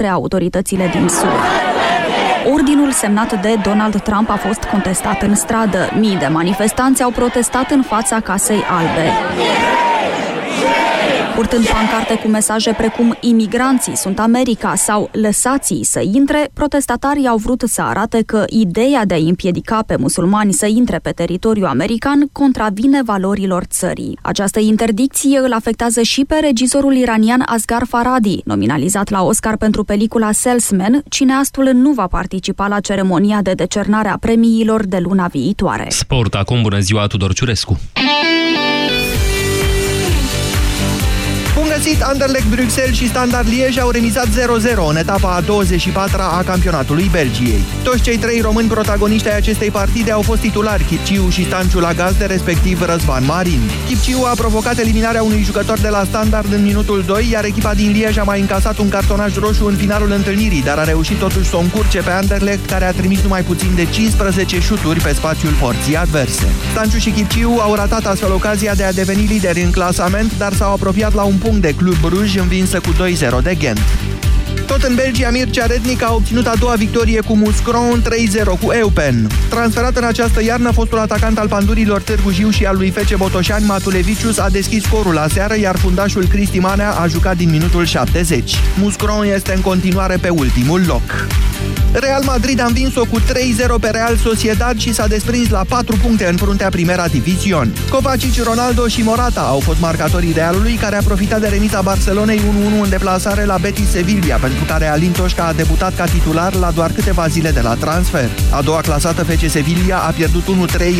spre autoritățile din SUA. Ordinul semnat de Donald Trump a fost contestat în stradă. Mii de manifestanți au protestat în fața Casei Albe. Purtând pancarte cu mesaje precum imigranții sunt America sau lăsați să intre, protestatarii au vrut să arate că ideea de a împiedica pe musulmani să intre pe teritoriul american contravine valorilor țării. Această interdicție îl afectează și pe regizorul iranian Asghar Faradi, nominalizat la Oscar pentru pelicula Salesman, cineastul nu va participa la ceremonia de decernare a premiilor de luna viitoare. Sport acum, bună ziua Tudor Ciurescu! Găsit, Anderlecht Bruxelles și Standard Liege au remizat 0-0 în etapa a 24-a a campionatului Belgiei. Toți cei trei români protagoniști ai acestei partide au fost titulari, Chipciu și Stanciu la gazde, respectiv Răzvan Marin. Chipciu a provocat eliminarea unui jucător de la Standard în minutul 2, iar echipa din Liege a mai încasat un cartonaj roșu în finalul întâlnirii, dar a reușit totuși să o încurce pe Anderlecht, care a trimis numai puțin de 15 șuturi pe spațiul porții adverse. Stanciu și Chipciu au ratat astfel ocazia de a deveni lideri în clasament, dar s-au apropiat la un punct de Club Bruges învinsă cu 2-0 de Ghent. Tot în Belgia, Mircea Rednic a obținut a doua victorie cu Muscron 3-0 cu Eupen. Transferat în această iarnă, fostul atacant al pandurilor Târgu Jiu și al lui Fece Botoșani, Matulevicius, a deschis scorul la seară, iar fundașul Cristi Manea a jucat din minutul 70. Muscron este în continuare pe ultimul loc. Real Madrid a învins-o cu 3-0 pe Real Sociedad și s-a desprins la 4 puncte în fruntea Primera Division. Covacic, Ronaldo și Morata au fost marcatorii Realului, care a profitat de remisa Barcelonei 1-1 în deplasare la Betis Sevilla, pentru care Alin Toșca a debutat ca titular la doar câteva zile de la transfer. A doua clasată FC Sevilla a pierdut 1-3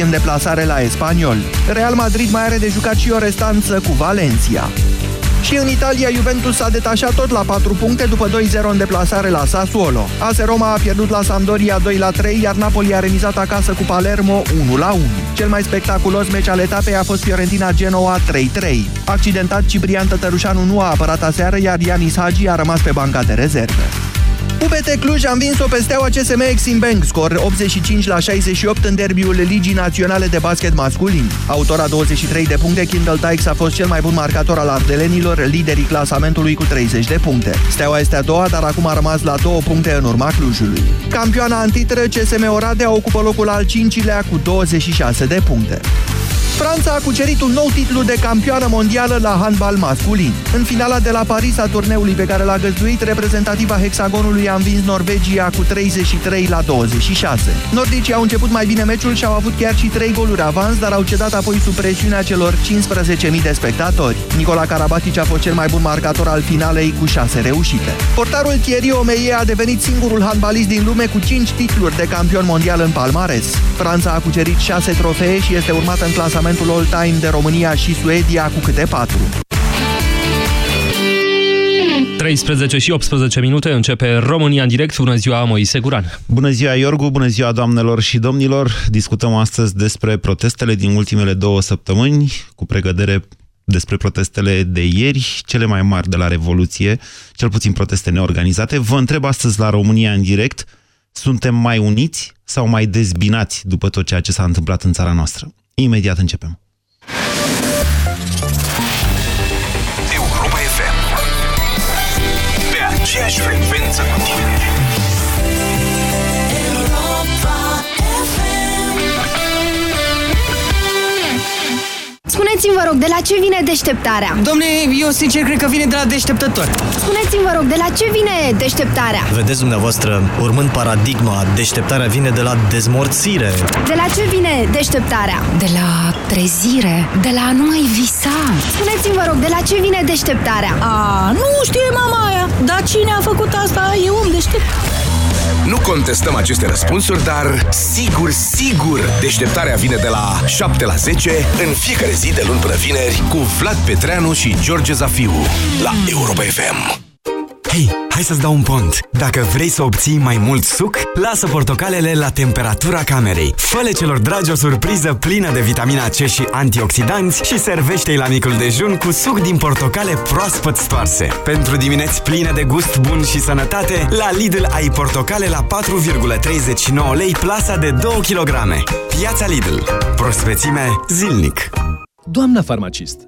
în deplasare la Espanyol. Real Madrid mai are de jucat și o restanță cu Valencia. Și în Italia, Juventus a detașat tot la 4 puncte după 2-0 în deplasare la Sassuolo. AS Roma a pierdut la Sampdoria 2-3, iar Napoli a remizat acasă cu Palermo 1-1. Cel mai spectaculos meci al etapei a fost Fiorentina Genoa 3-3. Accidentat, Ciprian Tătărușanu nu a apărat aseară, iar Ianis Hagi a rămas pe banca de rezerve. UBT Cluj a învins-o pe steaua CSM Exim Bank, scor 85 la 68 în derbiul Ligii Naționale de Basket Masculin. Autora 23 de puncte, Kindle Tykes a fost cel mai bun marcator al ardelenilor, liderii clasamentului cu 30 de puncte. Steaua este a doua, dar acum a rămas la două puncte în urma Clujului. Campioana antitră CSM Oradea ocupă locul al cincilea cu 26 de puncte. Franța a cucerit un nou titlu de campioană mondială la handbal masculin. În finala de la Paris a turneului pe care l-a găzduit, reprezentativa hexagonului a învins Norvegia cu 33 la 26. Nordicii au început mai bine meciul și au avut chiar și 3 goluri avans, dar au cedat apoi sub presiunea celor 15.000 de spectatori. Nicola Karabatic a fost cel mai bun marcator al finalei cu 6 reușite. Portarul Thierry Omeie a devenit singurul handbalist din lume cu 5 titluri de campion mondial în palmares. Franța a cucerit 6 trofee și este urmată în clasament clasamentul all-time de România și Suedia cu câte patru. 13 și 18 minute începe România în direct. Bună ziua, Moise Guran. Bună ziua, Iorgu. Bună ziua, doamnelor și domnilor. Discutăm astăzi despre protestele din ultimele două săptămâni, cu pregădere despre protestele de ieri, cele mai mari de la Revoluție, cel puțin proteste neorganizate. Vă întreb astăzi la România în direct, suntem mai uniți sau mai dezbinați după tot ceea ce s-a întâmplat în țara noastră? Imediat începem. Europa FM. Pe aceeași frecvență cu tine. Spuneți-mi, vă rog, de la ce vine deșteptarea? Domne, eu sincer cred că vine de la deșteptător. Spuneți-mi, vă rog, de la ce vine deșteptarea? Vedeți dumneavoastră, urmând paradigma, deșteptarea vine de la dezmorțire. De la ce vine deșteptarea? De la trezire, de la nu mai visa. Spuneți-mi, vă rog, de la ce vine deșteptarea? A, nu știe mama aia, dar cine a făcut asta e om deștept. Nu contestăm aceste răspunsuri, dar sigur, sigur, deșteptarea vine de la 7 la 10 în fiecare zi de luni până vineri cu Vlad Petreanu și George Zafiu la Europa FM. Hei, hai să-ți dau un pont. Dacă vrei să obții mai mult suc, lasă portocalele la temperatura camerei. Fă-le celor dragi o surpriză plină de vitamina C și antioxidanți și servește-i la micul dejun cu suc din portocale proaspăt stoarse. Pentru dimineți pline de gust bun și sănătate, la Lidl ai portocale la 4,39 lei plasa de 2 kg. Piața Lidl. Prospețime zilnic. Doamna farmacist,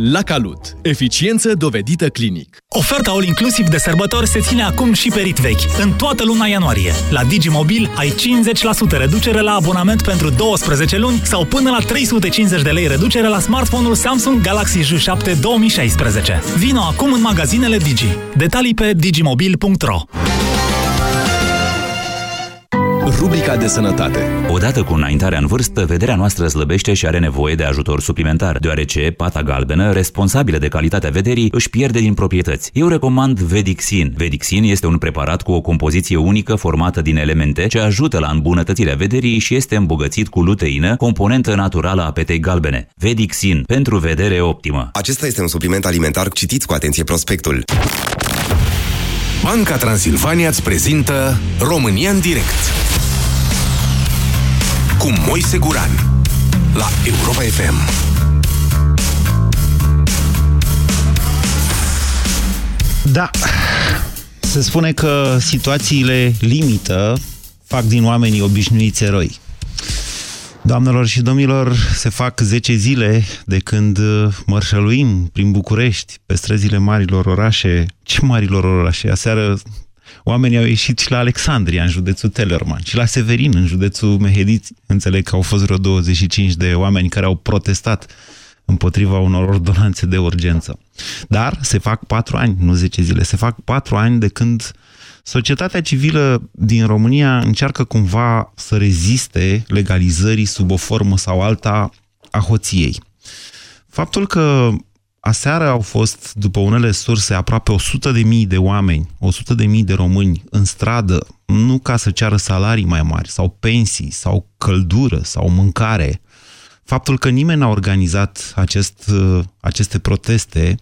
La Calut. Eficiență dovedită clinic. Oferta All Inclusiv de sărbători se ține acum și pe rit vechi, în toată luna ianuarie. La Digimobil ai 50% reducere la abonament pentru 12 luni sau până la 350 de lei reducere la smartphone-ul Samsung Galaxy J7 2016. Vino acum în magazinele Digi. Detalii pe digimobil.ro Rubrica de sănătate. Odată cu înaintarea în vârstă, vederea noastră slăbește și are nevoie de ajutor suplimentar, deoarece pata galbenă, responsabilă de calitatea vederii, își pierde din proprietăți. Eu recomand Vedixin. Vedixin este un preparat cu o compoziție unică formată din elemente ce ajută la îmbunătățirea vederii și este îmbogățit cu luteină, componentă naturală a petei galbene. Vedixin, pentru vedere optimă. Acesta este un supliment alimentar. Citiți cu atenție prospectul. Banca Transilvania îți prezintă România în direct cu Moise Guran la Europa FM. Da, se spune că situațiile limită fac din oamenii obișnuiți eroi. Doamnelor și domnilor, se fac 10 zile de când mărșăluim prin București, pe străzile marilor orașe. Ce marilor orașe? Aseară Oamenii au ieșit și la Alexandria, în județul Tellerman, și la Severin, în județul Mehediți. Înțeleg că au fost vreo 25 de oameni care au protestat împotriva unor ordonanțe de urgență. Dar se fac patru ani, nu 10 zile, se fac patru ani de când societatea civilă din România încearcă cumva să reziste legalizării sub o formă sau alta a hoției. Faptul că Aseară au fost, după unele surse, aproape 100 de mii de oameni, 100 de mii de români în stradă, nu ca să ceară salarii mai mari, sau pensii, sau căldură, sau mâncare. Faptul că nimeni n-a organizat acest, aceste proteste,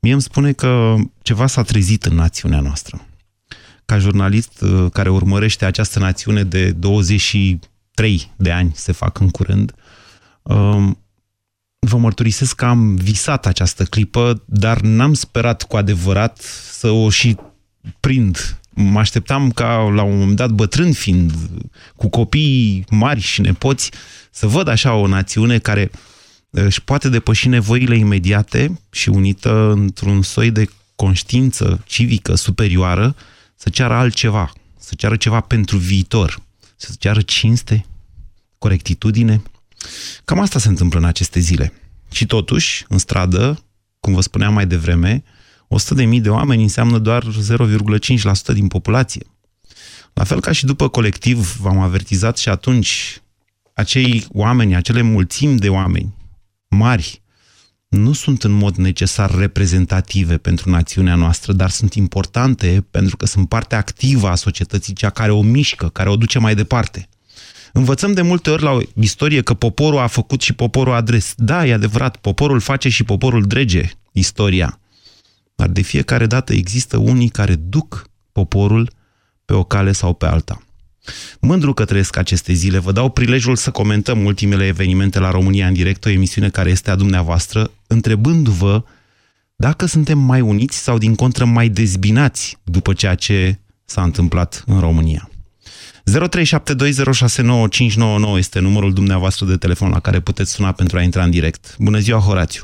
mie îmi spune că ceva s-a trezit în națiunea noastră. Ca jurnalist uh, care urmărește această națiune de 23 de ani, se fac în curând, um, vă mărturisesc că am visat această clipă, dar n-am sperat cu adevărat să o și prind. Mă așteptam ca la un moment dat, bătrân fiind, cu copii mari și nepoți, să văd așa o națiune care își poate depăși nevoile imediate și unită într-un soi de conștiință civică superioară, să ceară altceva, să ceară ceva pentru viitor, să ceară cinste, corectitudine, Cam asta se întâmplă în aceste zile. Și totuși, în stradă, cum vă spuneam mai devreme, 100.000 de oameni înseamnă doar 0,5% din populație. La fel ca și după colectiv, v-am avertizat și atunci, acei oameni, acele mulțimi de oameni mari, nu sunt în mod necesar reprezentative pentru națiunea noastră, dar sunt importante pentru că sunt parte activă a societății, cea care o mișcă, care o duce mai departe. Învățăm de multe ori la o istorie că poporul a făcut și poporul a adres. Da, e adevărat, poporul face și poporul drege istoria. Dar de fiecare dată există unii care duc poporul pe o cale sau pe alta. Mândru că trăiesc aceste zile, vă dau prilejul să comentăm ultimele evenimente la România în direct, o emisiune care este a dumneavoastră, întrebându-vă dacă suntem mai uniți sau din contră mai dezbinați după ceea ce s-a întâmplat în România. 0372069599 este numărul dumneavoastră de telefon la care puteți suna pentru a intra în direct. Bună ziua, Horațiu!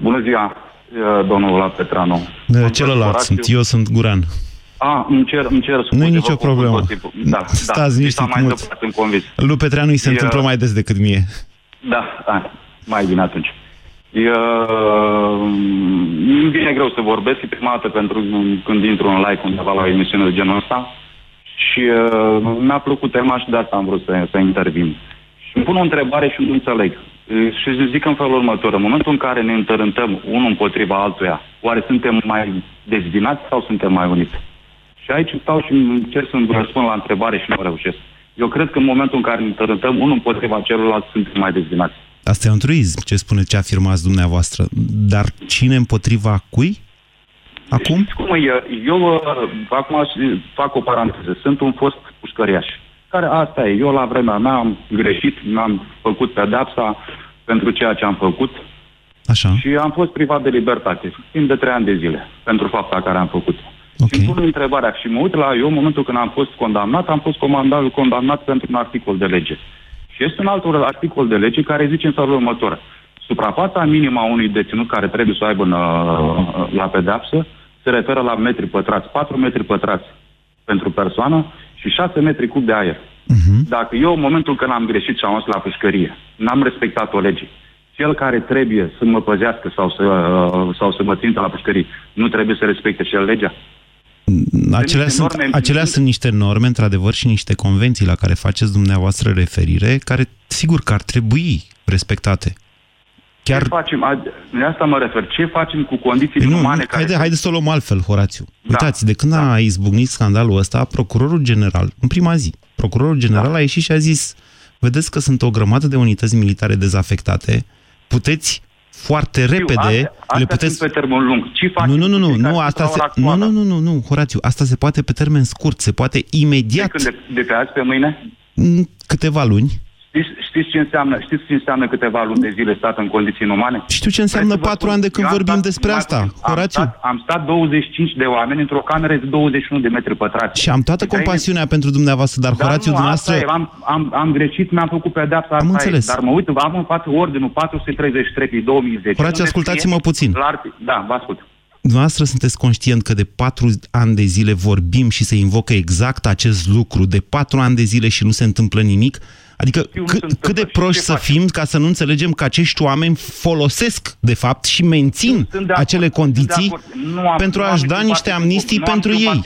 Bună ziua, domnul Vlad Petranu. De celălalt sunt, eu sunt Guran. A, îmi cer, îmi cer Nu e nicio problemă. Da, Stați da. niște mai întâmplat, sunt convins. Lui Petreanu îi se e... întâmplă mai des decât mie. Da, da, mai bine atunci. E, îmi vine greu să vorbesc, e prima dată pentru când intru în like undeva la o emisiune de genul ăsta și uh, mi-a plăcut tema și de asta am vrut să, să intervin. Și îmi pun o întrebare și nu înțeleg. Uh, și zic în felul următor, în momentul în care ne întărântăm unul împotriva altuia, oare suntem mai dezbinați sau suntem mai uniți? Și aici stau și încerc să-mi răspund la întrebare și nu reușesc. Eu cred că în momentul în care ne întărântăm unul împotriva celuilalt, suntem mai dezbinați. Asta e un truism, ce spuneți, ce afirmați dumneavoastră. Dar cine împotriva cui? Acum? Cum e? Eu uh, acum fac o paranteză. Sunt un fost pușcăriaș. Care asta e. Eu la vremea mea am greșit, mi-am făcut pedepsa pentru ceea ce am făcut. Așa. Și am fost privat de libertate, timp de trei ani de zile, pentru fapta care am făcut. Okay. Și îmi pun întrebarea și mă uit la eu, în momentul când am fost condamnat, am fost comandat, condamnat pentru un articol de lege. Și este un alt articol de lege care zice în felul următor. Suprafața minimă a unui deținut care trebuie să o aibă în, uh, la pedeapsă se referă la metri pătrați, 4 metri pătrați pentru persoană și 6 metri cub de aer. Uh-huh. Dacă eu, în momentul când am greșit și am ajuns la pușcărie, n-am respectat o lege, cel care trebuie să mă păzească sau să, uh, sau să mă țintă la pușcărie, nu trebuie să respecte și el legea? Acelea, sunt, acelea sunt niște norme, într-adevăr, și niște convenții la care faceți dumneavoastră referire, care, sigur că ar trebui respectate. Chiar... Ce facem? De asta mă refer. Ce facem cu condiții păi nu, umane? Haide, care... haide să o luăm altfel, Horațiu. Da. Uitați, de când da. a izbucnit scandalul ăsta, procurorul general, în prima zi, procurorul general da. a ieșit și a zis vedeți că sunt o grămadă de unități militare dezafectate, puteți foarte Știu, repede astea, le puteți... pe termen lung. Ce nu, nu, nu, nu, nu, asta se... nu, nu, nu, nu, nu, Horațiu, asta se poate pe termen scurt, se poate imediat. De, când, de, de pe azi pe mâine? Câteva luni. Știți, știți, ce înseamnă, știți ce înseamnă câteva luni de zile stat în condiții inumane? Știu ce înseamnă patru ani de când vorbim stat, despre asta, am Horațiu. Stat, am stat 25 de oameni într-o cameră de 21 de metri pătrați. Și am toată deci compasiunea e... pentru dumneavoastră, dar, dar Horațiu, nu, dumneavoastră... E, am, am, am greșit, mi-am făcut pedeapsa am înțeles. E, dar mă uit, am în față ordinul 433 din 2010. Horațiu, ascultați-mă puțin. La, da, vă ascult. Dumneavoastră sunteți conștient că de patru ani de zile vorbim și se invocă exact acest lucru, de patru ani de zile și nu se întâmplă nimic? Adică cât de proști să fim ca să nu înțelegem că acești oameni folosesc, de fapt, și mențin acele condiții pentru a-și da niște amnistii pentru ei.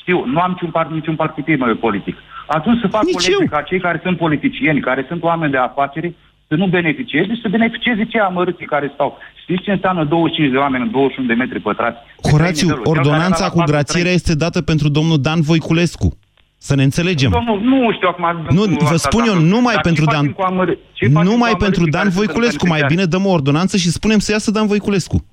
Știu, nu am niciun, part, niciun partid politic. Atunci să fac Nici o lege ca cei care sunt politicieni, care sunt oameni de afaceri, să nu beneficieze și să beneficieze cei amărâții care stau. Știți ce înseamnă 25 de oameni în 21 de metri pătrați? Horațiu, ordonanța cu grațiere este dată pentru domnul Dan Voiculescu. Să ne înțelegem. Domnul, nu știu acum... Nu, vă spun eu, numai pentru Dan... Numai pentru Dan Voiculescu. Mai bine dăm o ordonanță și spunem să iasă Dan Voiculescu.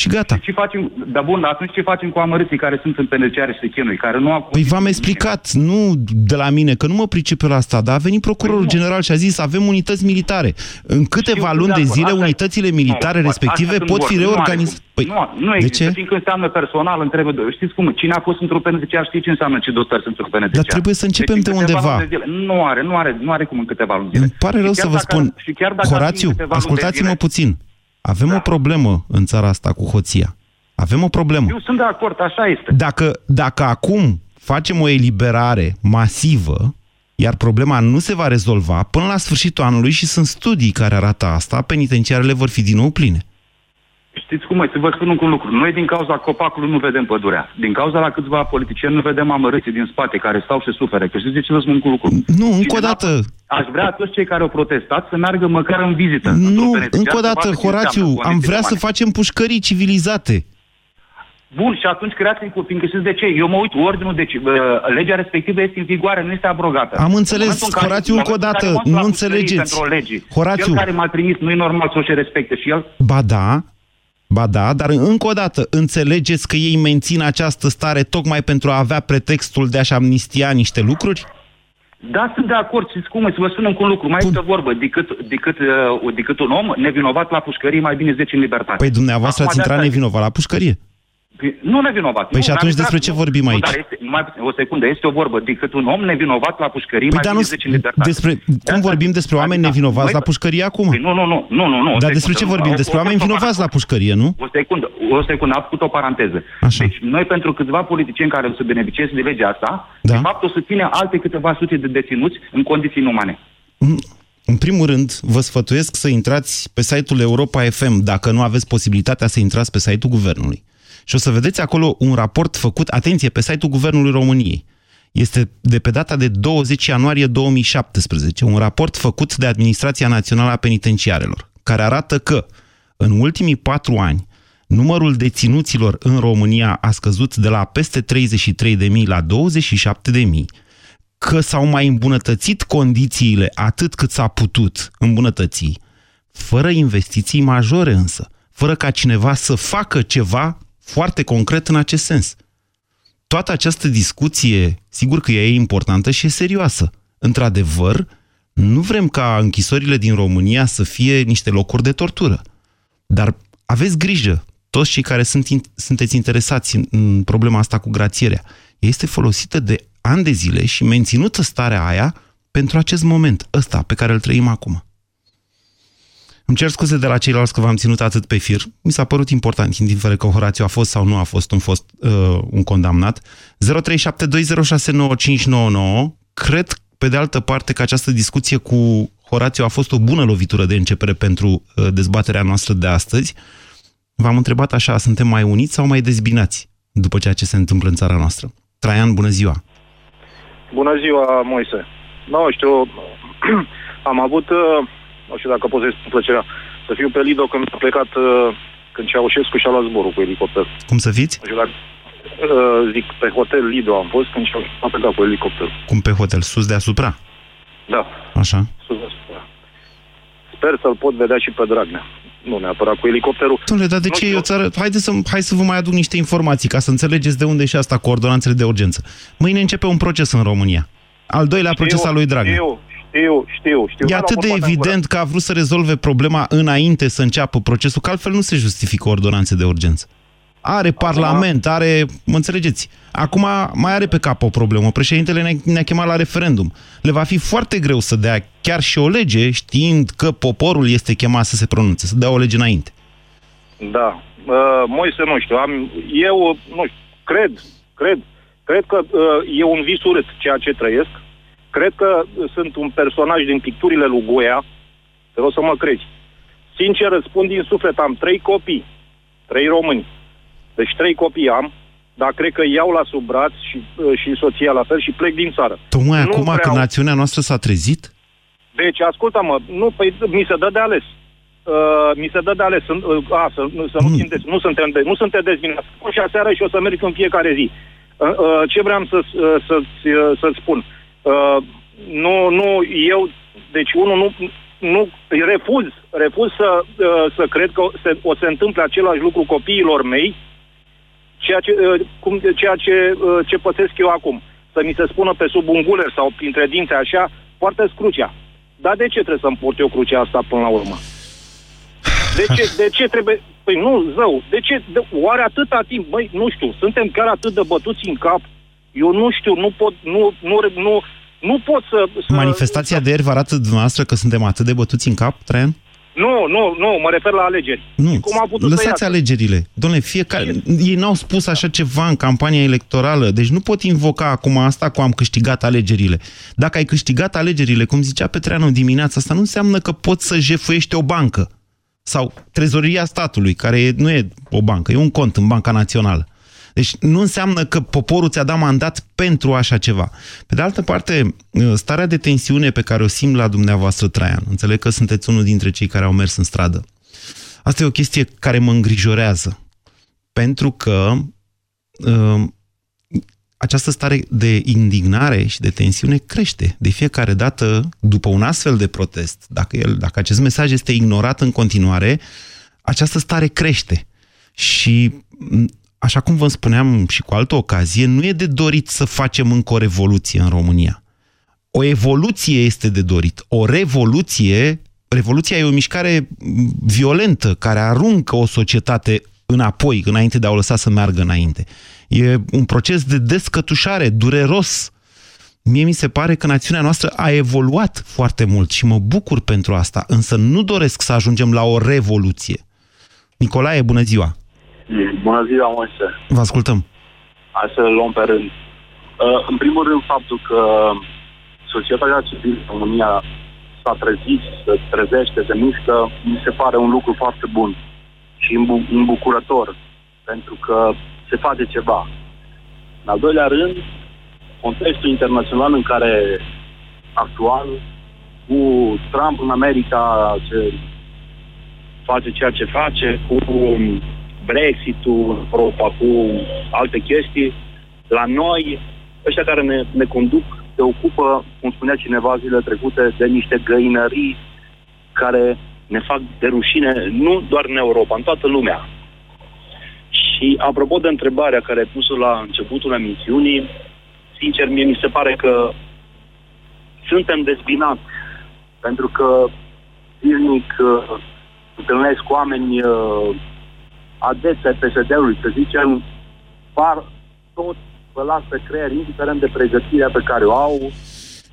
Și gata. Ce, ce facem, da bun, atunci ce facem cu amărâții care sunt în penitenciare și se chinui, care nu au... Păi v-am explicat, nu de la mine, că nu mă pricep la asta, dar a venit procurorul păi general și a zis avem unități militare. În câteva Știu, luni de, de zile, asta unitățile militare nu, respective pot fi reorganizate. Păi, nu, nu există, de ce? fiindcă înseamnă personal, întrebe, știți cum, cine a fost într-o penitenciar, știi ce înseamnă ce dotări sunt într-o penitenciar. Dar trebuie să începem deci, de undeva. De nu are, nu are, nu are cum în câteva luni zile. Îmi pare rău să vă spun, Horațiu, ascultați-mă puțin. Avem da. o problemă în țara asta cu hoția. Avem o problemă. Eu sunt de acord, așa este. Dacă, dacă acum facem o eliberare masivă, iar problema nu se va rezolva până la sfârșitul anului și sunt studii care arată asta, penitenciarele vor fi din nou pline. Știți cum e? Să vă spun un lucru. Noi din cauza copacului nu vedem pădurea. Din cauza la câțiva politicieni nu vedem amărâții din spate care stau și suferă. Că știți de ce vă spun un lucru? Nu, încă o dată. Aș vrea toți cei care au protestat să meargă măcar în vizită. Nu, încă o dată, Horațiu, am vrea să facem pușcării civilizate. Bun, și atunci creați cu fiindcă știți de ce? Eu mă uit, ordinul, deci uh, legea respectivă este în vigoare, nu este abrogată. Am înțeles, în Horațiu, încă o dată, nu înțelegeți. Lege, Horațiu. Cel care m-a trimis, nu e normal să o și respecte și el? Ba da, Ba da, dar încă o dată, înțelegeți că ei mențin această stare tocmai pentru a avea pretextul de a-și amnistia niște lucruri? Da, sunt de acord. Și cum să vă spun un lucru. Mai este vorbă. Decât, decât, uh, decât un om nevinovat la pușcărie, mai bine 10 în libertate. Păi dumneavoastră Acum ați intrat nevinovat la pușcărie. Nu nevinovat. Păi nu, și atunci despre ce vorbim aici? Dar este, mai, o secundă, este o vorbă. Decât un om nevinovat la pușcărie, păi mai nu, despre, Cum vorbim despre oameni da, nevinovați la pușcărie acum? Păi nu, nu, nu, nu, nu. Dar despre ce vorbim? Despre oameni vinovați la pușcărie, nu? O secundă, o secundă, am făcut o paranteză. Așa. Deci, noi pentru câțiva politicieni care o să beneficieze de legea asta, da? de fapt o să ține alte câteva sute de deținuți în condiții inumane. Mm. În primul rând, vă sfătuiesc să intrați pe site-ul Europa FM, dacă nu aveți posibilitatea să intrați pe site-ul Guvernului. Și o să vedeți acolo un raport făcut, atenție, pe site-ul Guvernului României. Este de pe data de 20 ianuarie 2017, un raport făcut de Administrația Națională a Penitenciarelor, care arată că în ultimii patru ani numărul deținuților în România a scăzut de la peste 33.000 la 27.000, că s-au mai îmbunătățit condițiile atât cât s-a putut îmbunătăți, fără investiții majore însă, fără ca cineva să facă ceva foarte concret în acest sens. Toată această discuție, sigur că ea e importantă și e serioasă. Într-adevăr, nu vrem ca închisorile din România să fie niște locuri de tortură. Dar aveți grijă, toți cei care sunt, sunteți interesați în, în problema asta cu grațierea. Este folosită de ani de zile și menținută starea aia pentru acest moment ăsta pe care îl trăim acum. Îmi cer scuze de la ceilalți că v-am ținut atât pe fir. Mi s-a părut important, indiferent că Horațiu a fost sau nu a fost un, fost, uh, un condamnat. 0372069599. Cred, pe de altă parte, că această discuție cu Horațiu a fost o bună lovitură de începere pentru uh, dezbaterea noastră de astăzi. V-am întrebat așa, suntem mai uniți sau mai dezbinați după ceea ce se întâmplă în țara noastră? Traian, bună ziua! Bună ziua, Moise! Nu știu, am avut, uh, nu știu dacă pot să spun plăcerea, să fiu pe Lido când a plecat, uh, când Ceaușescu și-a luat zborul cu elicopter. Cum să fiți? Nu știu dacă, uh, zic, pe hotel Lido am fost când Ceaușescu a plecat cu elicopter. Cum pe hotel? Sus deasupra? Da. Așa. Sus deasupra. Sper să-l pot vedea și pe Dragnea. Nu neapărat cu elicopterul. Dom'le, dar de ce e o țară... Haideți să, hai să vă mai aduc niște informații ca să înțelegeți de unde e și asta cu ordonanțele de urgență. Mâine începe un proces în România. Al doilea știu, proces al lui Dragnea. Știu, știu, știu. știu E atât de evident că a vrut să rezolve problema înainte să înceapă procesul, că altfel nu se justifică ordonanțe de urgență. Are parlament, are, mă înțelegeți, acum mai are pe cap o problemă. Președintele ne-a, ne chemat la referendum. Le va fi foarte greu să dea chiar și o lege, știind că poporul este chemat să se pronunțe, să dea o lege înainte. Da. Uh, Moise, nu știu, am, eu, nu știu, cred, cred, cred că uh, e un vis urât ceea ce trăiesc. Cred că sunt un personaj din picturile lui Goia. Te rog să mă crezi. Sincer, răspund din suflet, am trei copii, trei români. Deci trei copii am, dar cred că iau la sub braț și, uh, și soția la fel și plec din țară. Tocmai Nu acum vreau- când națiunea noastră s-a trezit, Deci, ascultă-mă, nu, păi, mi se dă de ales. Uh, mi se dă de ales. Sunt, uh, a, să, nu- să nu, fim des, nu suntem, de, nu suntem dezbinați. Spun și aseară și o să merg în fiecare zi. Uh, uh, ce vreau să, uh, să-ți, uh, să-ți spun? Uh, nu, nu, eu, deci unul nu, nu refuz, refuz să, uh, să cred că se, o se întâmple același lucru copiilor mei, ceea ce, uh, cum, ceea ce, uh, ce pățesc eu acum. Să mi se spună pe sub un guler sau printre dinți așa, poartă crucea. Dar de ce trebuie să-mi port eu crucea asta până la urmă? De ce, de ce trebuie... Păi nu, zău, de ce... De, oare atâta timp? Băi, nu știu, suntem chiar atât de bătuți în cap. Eu nu știu, nu pot, nu, nu, nu, nu pot să... să manifestația de ieri vă arată dumneavoastră că suntem atât de bătuți în cap, Traian? Nu, nu, nu, mă refer la alegeri. Nu, Cum a putut să lăsați iasă? alegerile. Dom'le, fiecare... Ei n-au spus așa ceva în campania electorală, deci nu pot invoca acum asta cu am câștigat alegerile. Dacă ai câștigat alegerile, cum zicea Petreanu dimineața, asta nu înseamnă că poți să jefuiești o bancă sau trezoreria statului, care e- nu e o bancă, e un cont în Banca Națională. Deci nu înseamnă că poporul ți-a dat mandat pentru așa ceva. Pe de altă parte, starea de tensiune pe care o simt la dumneavoastră, Traian, înțeleg că sunteți unul dintre cei care au mers în stradă. Asta e o chestie care mă îngrijorează. Pentru că uh, această stare de indignare și de tensiune crește de fiecare dată după un astfel de protest. Dacă, el, dacă acest mesaj este ignorat în continuare, această stare crește. Și m, așa cum vă spuneam și cu altă ocazie, nu e de dorit să facem încă o revoluție în România. O evoluție este de dorit. O revoluție, revoluția e o mișcare m, violentă care aruncă o societate înapoi, înainte de a o lăsa să meargă înainte. E un proces de descătușare, dureros. Mie mi se pare că națiunea noastră a evoluat foarte mult și mă bucur pentru asta, însă nu doresc să ajungem la o revoluție. Nicolae, bună ziua! Bună ziua, Moise. Vă ascultăm. Hai să luăm pe rând. Uh, în primul rând, faptul că societatea civilă în România s-a trezit, se trezește, se mișcă, mi se pare un lucru foarte bun și îmbu- îmbucurător, pentru că se face ceva. În al doilea rând, contextul internațional în care actual, cu Trump în America ce face ceea ce face, cu Brexit-ul în Europa, cu alte chestii, la noi, ăștia care ne, ne conduc, se ocupă, cum spunea cineva zilele trecute, de niște găinării care ne fac de rușine, nu doar în Europa, în toată lumea. Și apropo de întrebarea care ai pus-o la începutul emisiunii, sincer, mie mi se pare că suntem dezbinați, pentru că zilnic uh, întâlnesc cu oameni uh, adesea PSD-ului, să zicem, par tot vă lasă creier, indiferent de pregătirea pe care o au,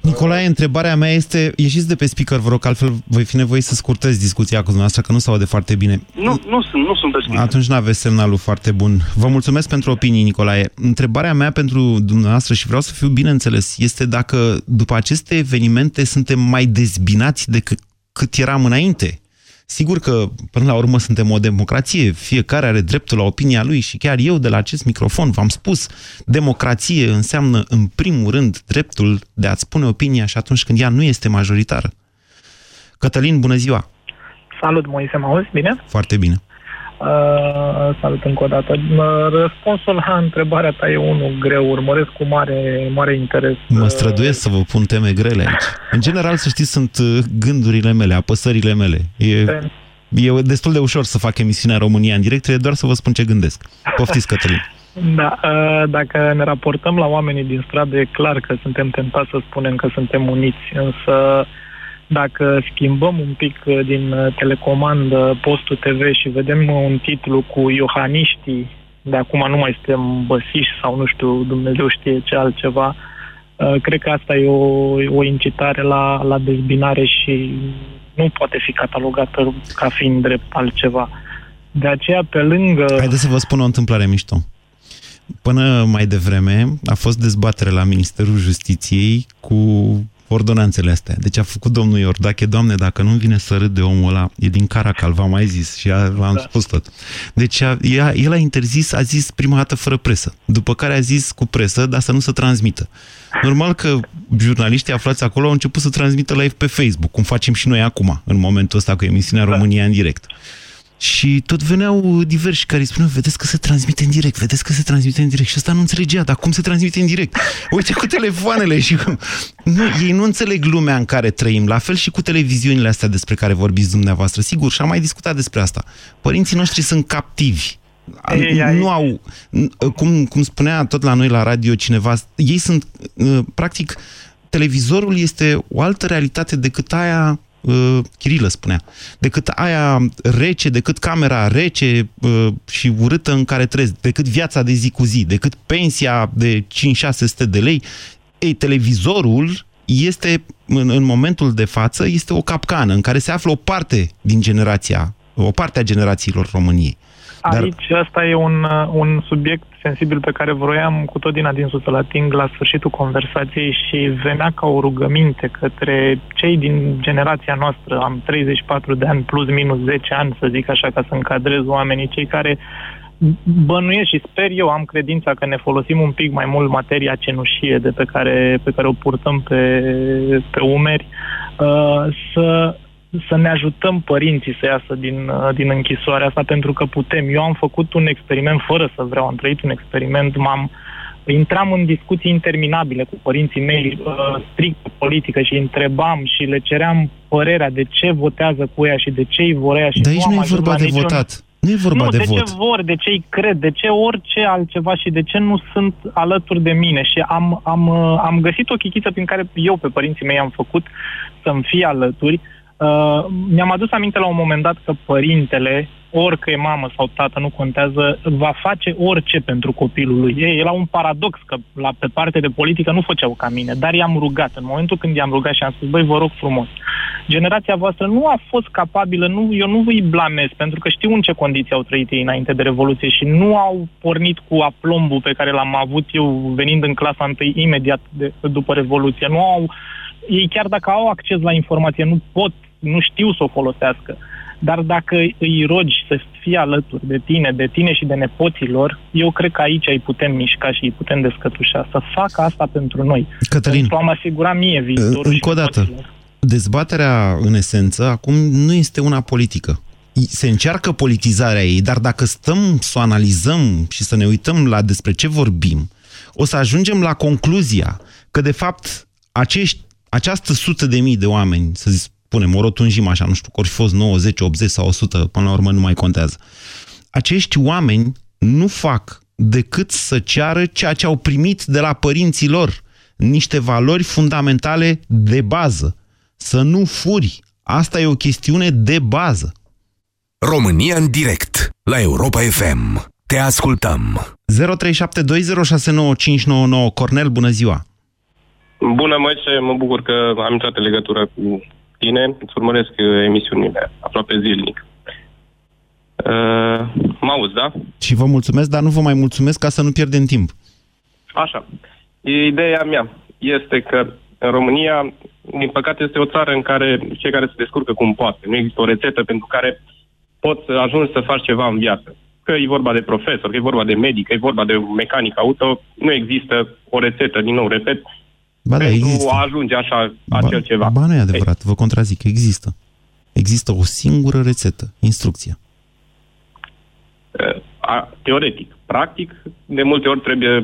Nicolae, întrebarea mea este, ieșiți de pe speaker, vă rog, altfel voi fi nevoie să scurtez discuția cu dumneavoastră, că nu se aude foarte bine. Nu, nu sunt, nu sunt pe speaker. Atunci nu aveți semnalul foarte bun. Vă mulțumesc pentru opinii, Nicolae. Întrebarea mea pentru dumneavoastră, și vreau să fiu bine înțeles, este dacă după aceste evenimente suntem mai dezbinați decât cât eram înainte. Sigur că, până la urmă, suntem o democrație, fiecare are dreptul la opinia lui și chiar eu de la acest microfon v-am spus, democrație înseamnă, în primul rând, dreptul de a-ți spune opinia și atunci când ea nu este majoritară. Cătălin, bună ziua! Salut, Moise, mă auzi bine? Foarte bine. Uh, salut încă o dată. Răspunsul la întrebarea ta e unul greu. Urmăresc cu mare, mare interes. Mă străduiesc să vă pun teme grele aici. În general, să știți, sunt uh, gândurile mele, apăsările mele. E, e destul de ușor să fac emisiunea România în direct, trebuie doar să vă spun ce gândesc. Poftiți, Cătălin. Da, uh, dacă ne raportăm la oamenii din stradă, e clar că suntem tentați să spunem că suntem uniți, însă dacă schimbăm un pic uh, din uh, telecomandă postul TV și vedem uh, un titlu cu iohaniștii, de acum nu mai suntem băsiși sau nu știu, Dumnezeu știe ce altceva, cred că asta e o, o incitare la, la dezbinare și nu poate fi catalogată ca fiind drept altceva. De aceea, pe lângă... Haideți să vă spun o întâmplare mișto. Până mai devreme a fost dezbatere la Ministerul Justiției cu ordonanțele astea. Deci a făcut domnul Iordache, doamne, dacă nu vine să râd de omul ăla, e din Caracal, v-am mai zis și v-am da. spus tot. Deci a, ea, el a interzis, a zis prima dată fără presă, după care a zis cu presă, dar să nu se transmită. Normal că jurnaliștii aflați acolo au început să transmită live pe Facebook, cum facem și noi acum, în momentul ăsta cu emisiunea da. România în direct. Și tot veneau diversi care îi spuneau, vedeți că se transmite în direct, vedeți că se transmite în direct. Și ăsta nu înțelegea, dar cum se transmite în direct? Uite cu telefoanele și cu... Nu, ei nu înțeleg lumea în care trăim, la fel și cu televiziunile astea despre care vorbiți dumneavoastră. Sigur, și am mai discutat despre asta. Părinții noștri sunt captivi. Ei, nu au, cum, cum spunea tot la noi la radio cineva, ei sunt, uh, practic, televizorul este o altă realitate decât aia uh, Chirilă spunea, decât aia rece, decât camera rece uh, și urâtă în care trezi, decât viața de zi cu zi, decât pensia de 5-600 de lei, ei, televizorul este, în, în momentul de față, este o capcană în care se află o parte din generația, o parte a generațiilor României. Aici Dar... asta e un, uh, un subiect sensibil pe care vroiam cu tot din adinsul să-l ating la sfârșitul conversației și venea ca o rugăminte către cei din generația noastră, am 34 de ani plus minus 10 ani, să zic așa, ca să încadrez oamenii, cei care bănuiesc și sper eu, am credința că ne folosim un pic mai mult materia cenușie de pe care, pe care o purtăm pe, pe umeri, uh, să să ne ajutăm părinții să iasă din, uh, din închisoarea asta, pentru că putem. Eu am făcut un experiment fără să vreau, am trăit un experiment, m-am intram în discuții interminabile cu părinții mei, uh, strict politică și întrebam și le ceream părerea de ce votează cu ea și de ce îi vor ea și Dar aici nu e vorba de niciun... votat. Nu e vorba nu, de, de vot. ce vor, de ce îi cred, de ce orice altceva și de ce nu sunt alături de mine. Și am, am, uh, am găsit o chichiță prin care eu pe părinții mei am făcut să-mi fie alături, uh, Uh, mi-am adus aminte la un moment dat că părintele, orică e mamă sau tată, nu contează, va face orice pentru copilul lui. E, e la un paradox că la, pe parte de politică nu făceau ca mine, dar i-am rugat. În momentul când i-am rugat și am spus, băi, vă rog frumos, generația voastră nu a fost capabilă, nu, eu nu vă blamez, pentru că știu în ce condiții au trăit ei înainte de Revoluție și nu au pornit cu aplombul pe care l-am avut eu venind în clasa întâi imediat de, după Revoluție. Nu au ei chiar dacă au acces la informație, nu pot nu știu să o folosească. Dar dacă îi rogi să fie alături de tine, de tine și de nepoților, eu cred că aici îi putem mișca și îi putem descătușa. Să facă asta pentru noi. Cătălin, pentru a mă asigura mie viitorul Încă o dată, dezbaterea în esență acum nu este una politică. Se încearcă politizarea ei, dar dacă stăm să o analizăm și să ne uităm la despre ce vorbim, o să ajungem la concluzia că, de fapt, acești, această sută de mii de oameni, să zic, spunem, o rotunjim așa, nu știu, ori fi fost 90, 80 sau 100, până la urmă nu mai contează. Acești oameni nu fac decât să ceară ceea ce au primit de la părinții lor, niște valori fundamentale de bază. Să nu furi. Asta e o chestiune de bază. România în direct la Europa FM. Te ascultăm. 0372069599 Cornel, bună ziua! Bună, Moise, mă bucur că am intrat în legătură cu tine. Îți urmăresc uh, emisiunile aproape zilnic. Uh, mă auzi, da? Și vă mulțumesc, dar nu vă mai mulțumesc ca să nu pierdem timp. Așa. Ideea mea este că în România, din păcate, este o țară în care cei care se descurcă cum poate. Nu există o rețetă pentru care poți să ajungi să faci ceva în viață. Că e vorba de profesor, că e vorba de medic, că e vorba de mecanic auto, nu există o rețetă, din nou, repet, ba da, pentru există. a ajunge așa acel ba, ceva. Ba nu e adevărat, vă contrazic, există. Există o singură rețetă, instrucția. Uh, a, teoretic. Practic, de multe ori trebuie,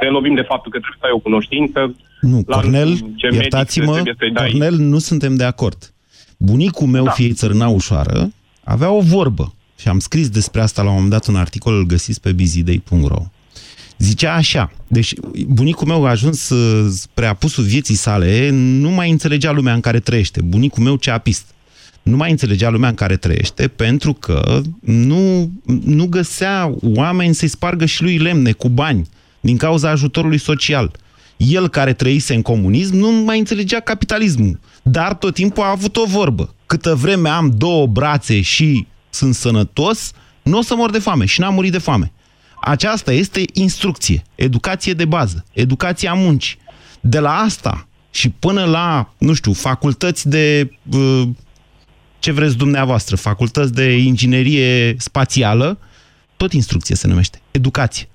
ne lovim de faptul că trebuie să ai o cunoștință. Nu, la Cornel, ce medic iertați-mă, trebuie să-i dai. Cornel, nu suntem de acord. Bunicul meu, da. fie țărâna ușoară, avea o vorbă și am scris despre asta la un moment dat un articol, îl găsiți pe bizidei.ro. Zicea așa, deci bunicul meu a ajuns uh, spre apusul vieții sale, nu mai înțelegea lumea în care trăiește. Bunicul meu ceapist. Nu mai înțelegea lumea în care trăiește pentru că nu, nu găsea oameni să-i spargă și lui lemne cu bani din cauza ajutorului social. El care trăise în comunism nu mai înțelegea capitalismul, dar tot timpul a avut o vorbă. Câtă vreme am două brațe și sunt sănătos, nu o să mor de foame și n-am murit de foame. Aceasta este instrucție, educație de bază, educația muncii. De la asta și până la, nu știu, facultăți de, uh, ce vreți dumneavoastră, facultăți de inginerie spațială, tot instrucție se numește, educație.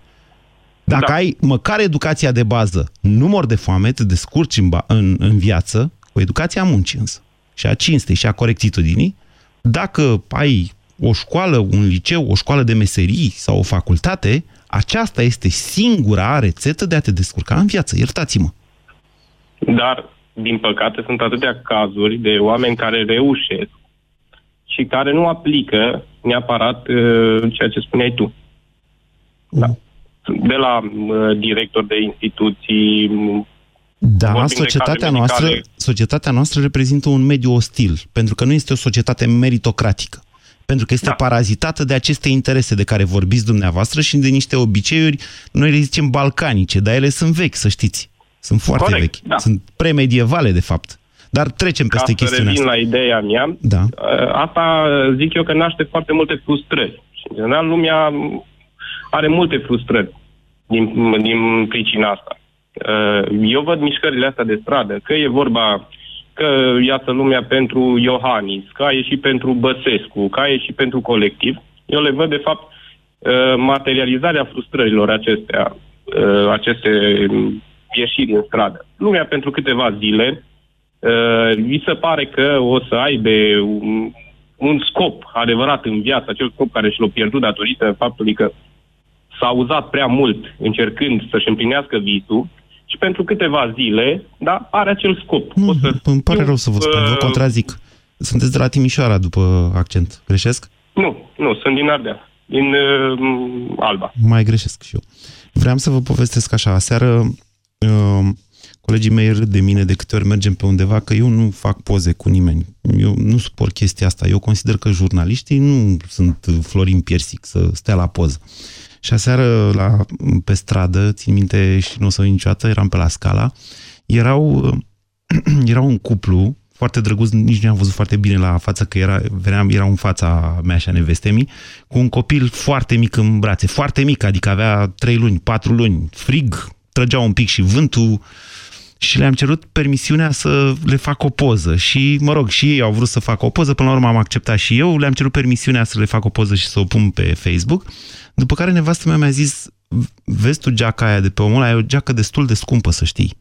Dacă da. ai măcar educația de bază, nu mor de foame, te descurci în, în, în viață, cu educația muncii însă, și a cinstei și a corectitudinii, dacă ai o școală, un liceu, o școală de meserii sau o facultate, aceasta este singura rețetă de a te descurca în viață. Iertați-mă. Dar, din păcate, sunt atâtea cazuri de oameni care reușesc și care nu aplică neapărat uh, ceea ce spuneai tu. Da. De la uh, director de instituții, da, societatea noastră, societatea noastră reprezintă un mediu ostil, pentru că nu este o societate meritocratică. Pentru că este da. parazitată de aceste interese de care vorbiți dumneavoastră și de niște obiceiuri, noi le zicem balcanice, dar ele sunt vechi, să știți. Sunt foarte Corect, vechi. da. Sunt premedievale, de fapt. Dar trecem peste Ca chestiunea să revin asta. la ideea mea, Da. uh, asta zic eu că naște foarte multe frustrări. Și, în general, lumea are multe frustrări din, din pricina asta. Uh, Eu văd mișcările astea de stradă, că e vorba că iasă lumea pentru Iohannis, că a ieșit pentru Băsescu, că a ieșit pentru colectiv. Eu le văd, de fapt, uh, materializarea frustrărilor acestea, uh, aceste ieșiri în stradă. Lumea pentru câteva zile uh, mi se pare că o să aibă un, un scop adevărat în viață, acel scop care și l-a pierdut datorită faptului că s-a uzat prea mult încercând să-și împlinească visul și pentru câteva zile, da, are acel scop. Nu, O să, îmi pare rău să vă spun, vă uh, contrazic. Sunteți de la Timișoara după accent. Greșesc? Nu, nu, sunt din Ardeal, din uh, Alba. Mai greșesc și eu. Vreau să vă povestesc așa. Aseară uh, colegii mei râd de mine de câte ori mergem pe undeva că eu nu fac poze cu nimeni. Eu nu suport chestia asta. Eu consider că jurnaliștii nu sunt Florin Piersic să stea la poză. Și aseară la, pe stradă, țin minte și nu o să uit niciodată, eram pe la Scala, erau, era un cuplu foarte drăguț, nici nu am văzut foarte bine la față că era, veneam, era în fața mea și a nevestemii, cu un copil foarte mic în brațe, foarte mic, adică avea 3 luni, 4 luni, frig, trăgea un pic și vântul și le-am cerut permisiunea să le fac o poză și, mă rog, și ei au vrut să facă o poză, până la urmă am acceptat și eu, le-am cerut permisiunea să le fac o poză și să o pun pe Facebook, după care nevastă mea mi-a zis, vezi tu geaca aia de pe omul ăla, e o geacă destul de scumpă, să știi.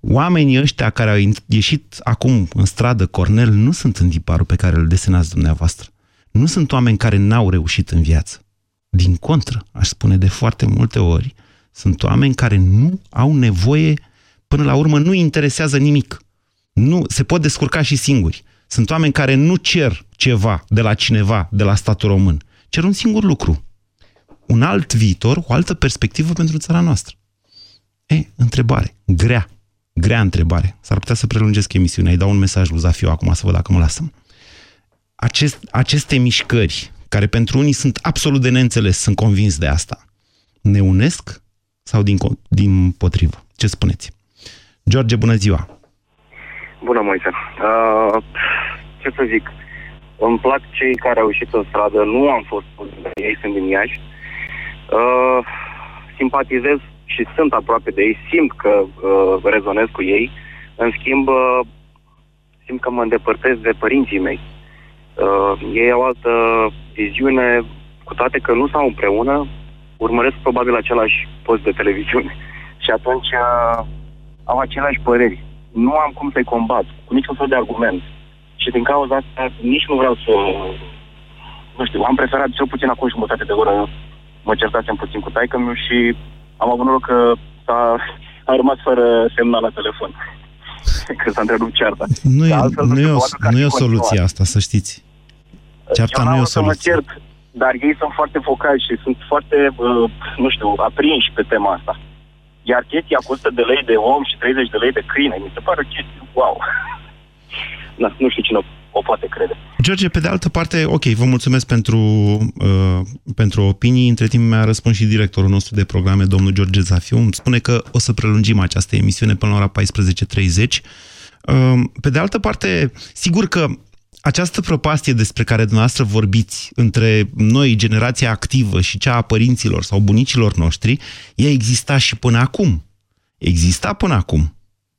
Oamenii ăștia care au ieșit acum în stradă, Cornel, nu sunt în tiparul pe care îl desenați dumneavoastră. Nu sunt oameni care n-au reușit în viață. Din contră, aș spune de foarte multe ori, sunt oameni care nu au nevoie, până la urmă nu interesează nimic. Nu, se pot descurca și singuri. Sunt oameni care nu cer ceva de la cineva, de la statul român. Cer un singur lucru. Un alt viitor, o altă perspectivă pentru țara noastră. E, întrebare. Grea. Grea întrebare. S-ar putea să prelungesc emisiunea. Îi dau un mesaj lui Zafiu acum să văd dacă mă lasă. acest, aceste mișcări, care pentru unii sunt absolut de neînțeles, sunt convins de asta, ne unesc sau din, din potrivă? Ce spuneți? George, bună ziua! Bună, Moise! Uh, ce să zic? Îmi plac cei care au ieșit în stradă, nu am fost ei, sunt din Iași. Uh, simpatizez și sunt aproape de ei, simt că uh, rezonez cu ei. În schimb, uh, simt că mă îndepărtez de părinții mei. Uh, ei au altă viziune, cu toate că nu stau împreună, urmăresc probabil același post de televiziune. Și atunci uh, au aceleași păreri. Nu am cum să-i combat, cu niciun fel de argument. Și din cauza asta nici nu vreau să... Nu știu, am preferat cel puțin acum jumătate de oră mă certasem puțin cu taică și am avut noroc că s-a, a rămas fără semnal la telefon. că s-a întrerupt cearta. Nu e, nu e o, nu e o soluție asta, să știți. Cearta nu e o soluție. Mă cert, dar ei sunt foarte focali și sunt foarte, uh, nu știu, aprinși pe tema asta. Iar chestia cu 100 de lei de om și 30 de lei de câine, mi se pare o chestie, wow. Na, nu știu cine o poate crede. George, pe de altă parte, ok, vă mulțumesc pentru, uh, pentru opinii. Între timp mi-a răspuns și directorul nostru de programe, domnul George Zafiu. Îmi spune că o să prelungim această emisiune până la ora 14.30. Uh, pe de altă parte, sigur că această propastie despre care dumneavoastră vorbiți între noi, generația activă și cea a părinților sau bunicilor noștri, ea exista și până acum. Exista până acum.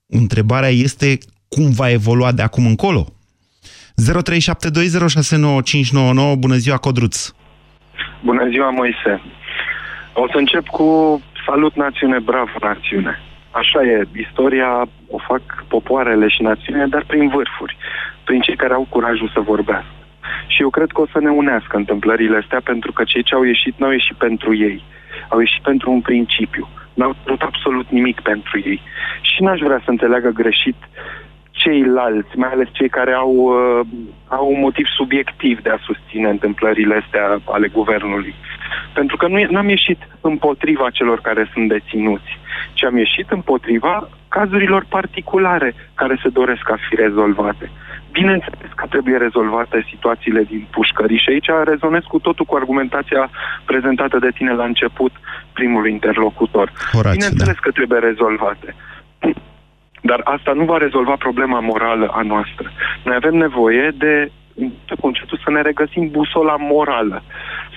Întrebarea este cum va evolua de acum încolo. 0372069599. Bună ziua, Codruț! Bună ziua, Moise! O să încep cu salut națiune, bravo națiune. Așa e, istoria o fac popoarele și națiunile, dar prin vârfuri, prin cei care au curajul să vorbească. Și eu cred că o să ne unească întâmplările astea, pentru că cei ce au ieșit n-au ieșit pentru ei. Au ieșit pentru un principiu. N-au cerut absolut nimic pentru ei. Și n-aș vrea să înțeleagă greșit ceilalți, mai ales cei care au, uh, au un motiv subiectiv de a susține întâmplările astea ale guvernului. Pentru că nu am ieșit împotriva celor care sunt deținuți, ci am ieșit împotriva cazurilor particulare care se doresc a fi rezolvate. Bineînțeles că trebuie rezolvate situațiile din pușcării și aici rezonez cu totul cu argumentația prezentată de tine la început, primul interlocutor. Horațiu, Bineînțeles da. că trebuie rezolvate. Dar asta nu va rezolva problema morală a noastră. Noi avem nevoie de conceptul să ne regăsim busola morală.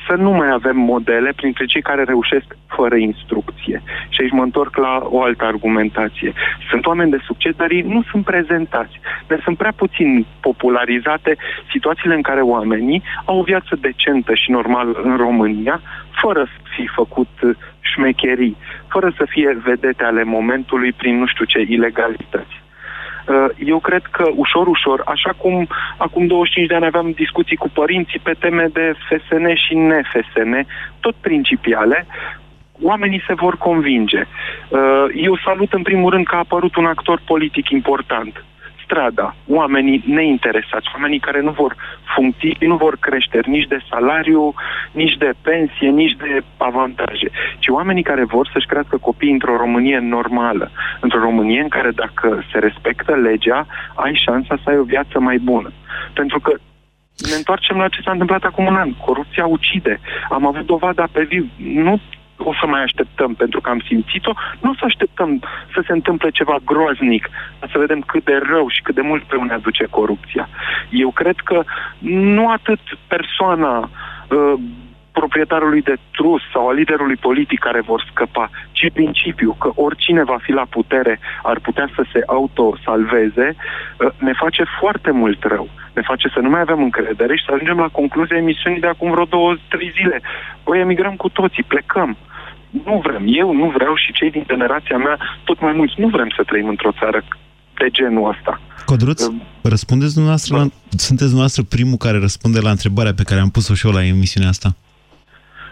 Să nu mai avem modele printre cei care reușesc fără instrucție. Și aici mă întorc la o altă argumentație. Sunt oameni de succes, dar ei nu sunt prezentați. Ne sunt prea puțin popularizate situațiile în care oamenii au o viață decentă și normală în România, fără să fi făcut șmecherii, fără să fie vedete ale momentului prin nu știu ce ilegalități. Uh, eu cred că ușor, ușor, așa cum acum 25 de ani aveam discuții cu părinții pe teme de FSN și ne-FSN, tot principiale, oamenii se vor convinge. Uh, eu salut în primul rând că a apărut un actor politic important, strada, oamenii neinteresați, oamenii care nu vor funcții, nu vor creșteri nici de salariu, nici de pensie, nici de avantaje, ci oamenii care vor să-și crească copii într-o Românie normală, într-o Românie în care dacă se respectă legea, ai șansa să ai o viață mai bună. Pentru că ne întoarcem la ce s-a întâmplat acum un an. Corupția ucide. Am avut dovada pe viu. Nu o să mai așteptăm pentru că am simțit-o, nu o să așteptăm să se întâmple ceva groaznic, să vedem cât de rău și cât de mult pe ne aduce corupția. Eu cred că nu atât persoana uh, proprietarului de trus sau a liderului politic care vor scăpa, ci principiul că oricine va fi la putere ar putea să se autosalveze, uh, ne face foarte mult rău. Ne face să nu mai avem încredere și să ajungem la concluzia emisiunii de acum vreo două, trei zile. Păi emigrăm cu toții, plecăm nu vrem, eu nu vreau și cei din generația mea, tot mai mulți, nu vrem să trăim într-o țară de genul ăsta. Codruț, uh, răspundeți dumneavoastră, da. la, sunteți dumneavoastră primul care răspunde la întrebarea pe care am pus-o și eu la emisiunea asta?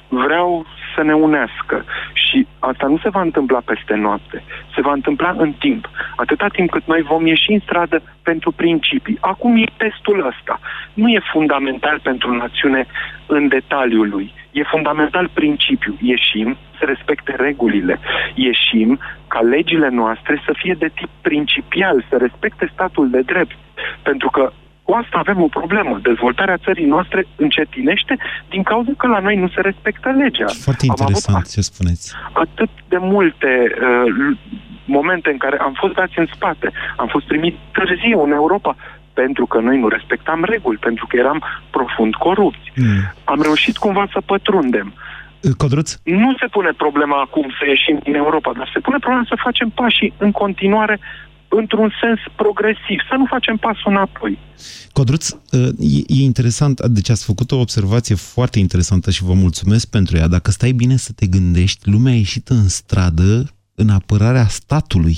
Vreau să ne unească și asta nu se va întâmpla peste noapte, se va întâmpla în timp. Atâta timp cât noi vom ieși în stradă pentru principii. Acum e testul ăsta. Nu e fundamental pentru națiune în detaliul lui E fundamental principiu. Ieșim să respecte regulile. Ieșim ca legile noastre să fie de tip principial, să respecte statul de drept. Pentru că Cu asta avem o problemă. Dezvoltarea țării noastre încetinește din cauza că la noi nu se respectă legea. Foarte interesant avut ce spuneți. Atât de multe uh, momente în care am fost dați în spate, am fost primit târziu în Europa, pentru că noi nu respectam reguli, pentru că eram profund corupți. Mm. Am reușit cumva să pătrundem. Codruț? Nu se pune problema acum să ieșim din Europa, dar se pune problema să facem pașii în continuare într-un sens progresiv, să nu facem pasul înapoi. Codruț, e, e interesant, deci ați făcut o observație foarte interesantă și vă mulțumesc pentru ea. Dacă stai bine să te gândești, lumea a ieșit în stradă în apărarea statului.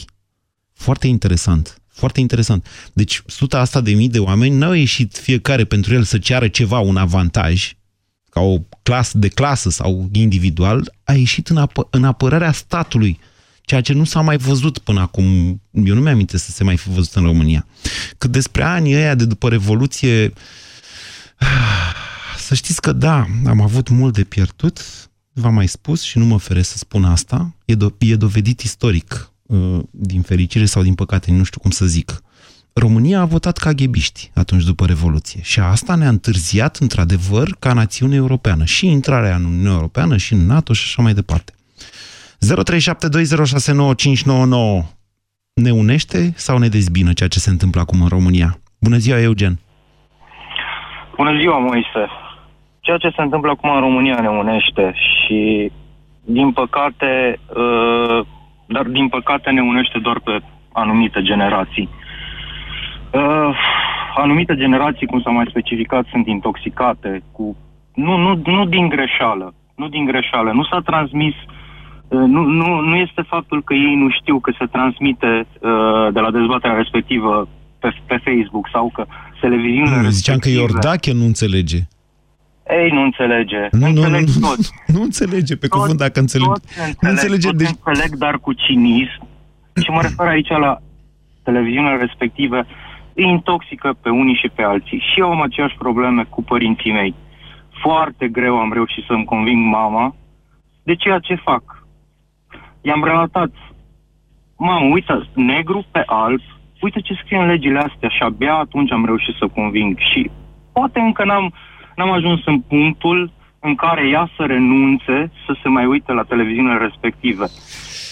Foarte interesant. Foarte interesant. Deci, suta asta de mii de oameni n-au ieșit fiecare pentru el să ceară ceva, un avantaj, ca o clasă de clasă sau individual, a ieșit în, apă, în apărarea statului, ceea ce nu s-a mai văzut până acum. Eu nu mi-am să se mai fi văzut în România. Cât despre anii ăia de după Revoluție, să știți că da, am avut mult de pierdut, v-am mai spus și nu mă feresc să spun asta, e, do- e dovedit istoric Uh, din fericire sau din păcate, nu știu cum să zic. România a votat ca ghebiști atunci după Revoluție și asta ne-a întârziat într-adevăr ca națiune europeană și intrarea în Uniunea Europeană și în NATO și așa mai departe. 0372069599 ne unește sau ne dezbină ceea ce se întâmplă acum în România? Bună ziua, Eugen! Bună ziua, Moise! Ceea ce se întâmplă acum în România ne unește și, din păcate, uh, dar din păcate ne unește doar pe anumite generații. Uh, anumite generații, cum s-a mai specificat, sunt intoxicate cu... Nu, nu, nu din greșeală, nu din greșeală, nu s-a transmis uh, nu, nu, nu este faptul că ei nu știu că se transmite uh, de la dezbaterea respectivă pe, pe Facebook sau că televiziunile respective... Ziceam că Iordache nu înțelege. Ei, nu înțelege. Nu, nu, nu, nu, nu înțelege, pe tot, cuvânt, dacă înțelege. înțeleg, nu înțelege. Tot deci... înțeleg, dar cu cinism. Și mă refer aici la televiziunea respectivă. Îi intoxică pe unii și pe alții. Și eu am aceeași probleme cu părinții mei. Foarte greu am reușit să-mi conving mama de ceea ce fac. I-am relatat, mamă, uite, negru pe alb, uite ce scrie în legile astea și abia atunci am reușit să conving. Și poate încă n-am n-am ajuns în punctul în care ea să renunțe să se mai uite la televiziunile respective.